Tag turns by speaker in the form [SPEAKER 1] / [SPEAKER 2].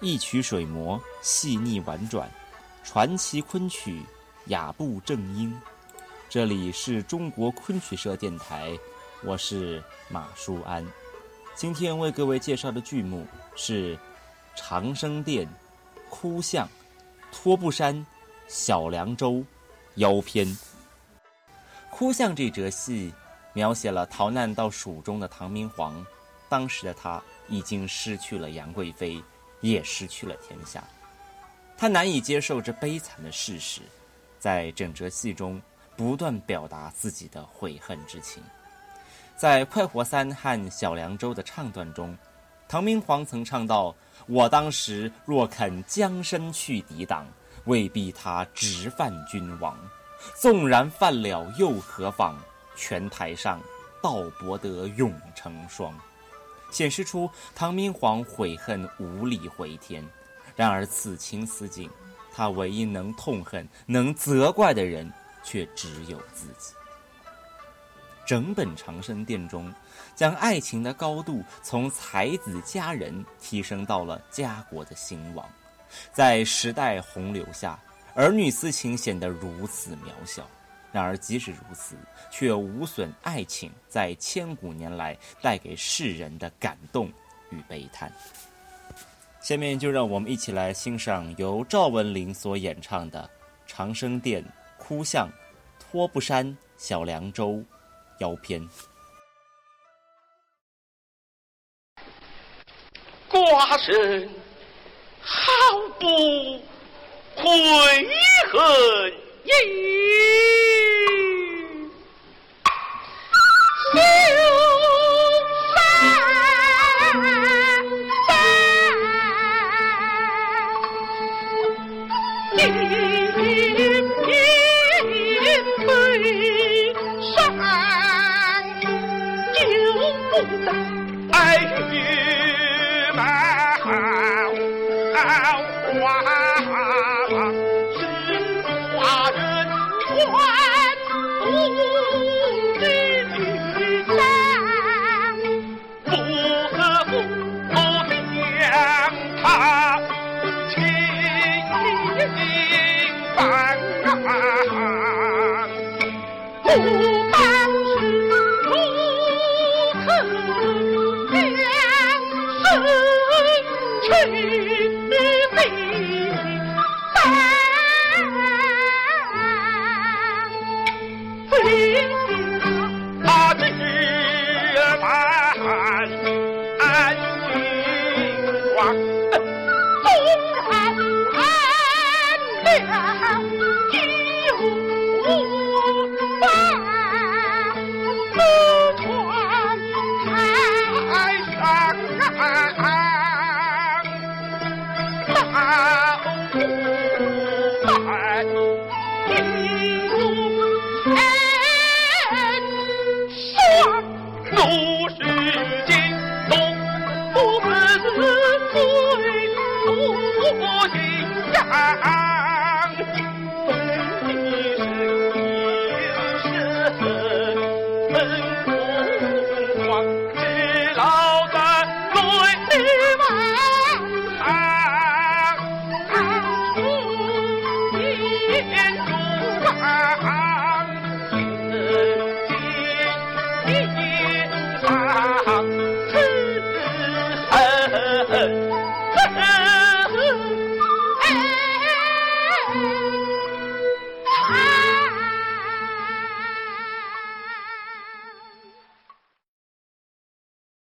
[SPEAKER 1] 一曲水磨，细腻婉转，传奇昆曲，雅步正音。这里是中国昆曲社电台，我是马舒安。今天为各位介绍的剧目是《长生殿》《哭相》《托布山》《小凉州》腰篇。《哭相》这折戏描写了逃难到蜀中的唐明皇，当时的他已经失去了杨贵妃。也失去了天下，他难以接受这悲惨的事实，在整折戏中不断表达自己的悔恨之情。在《快活三》和《小凉州》的唱段中，唐明皇曾唱道：“我当时若肯将身去抵挡，未必他直犯君王。纵然犯了又何妨？拳台上道博得永成双。”显示出唐明皇悔恨无力回天，然而此情此景，他唯一能痛恨、能责怪的人，却只有自己。整本《长生殿》中，将爱情的高度从才子佳人提升到了家国的兴亡，在时代洪流下，儿女私情显得如此渺小。然而，即使如此，却无损爱情在千古年来带给世人的感动与悲叹。下面就让我们一起来欣赏由赵文林所演唱的《长生殿》《哭相》《托布山》《小凉州》腰篇。
[SPEAKER 2] 寡人好不悔恨也。一片悲伤就在玉不但是如此怨声气非非非呀啊大海，英雄汉，双足十，不不。Ha ha!